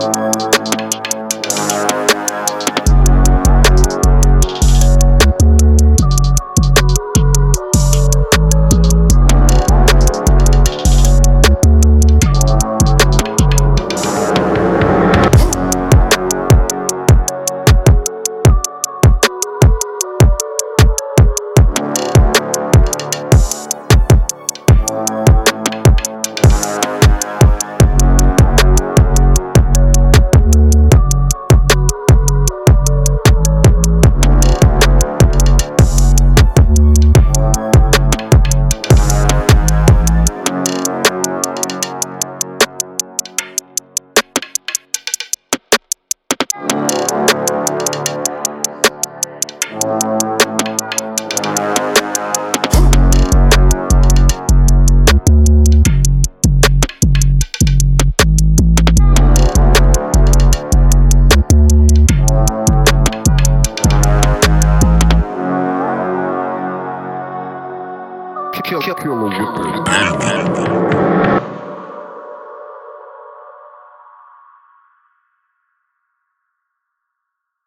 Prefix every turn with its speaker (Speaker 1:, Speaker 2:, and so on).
Speaker 1: Música Kill,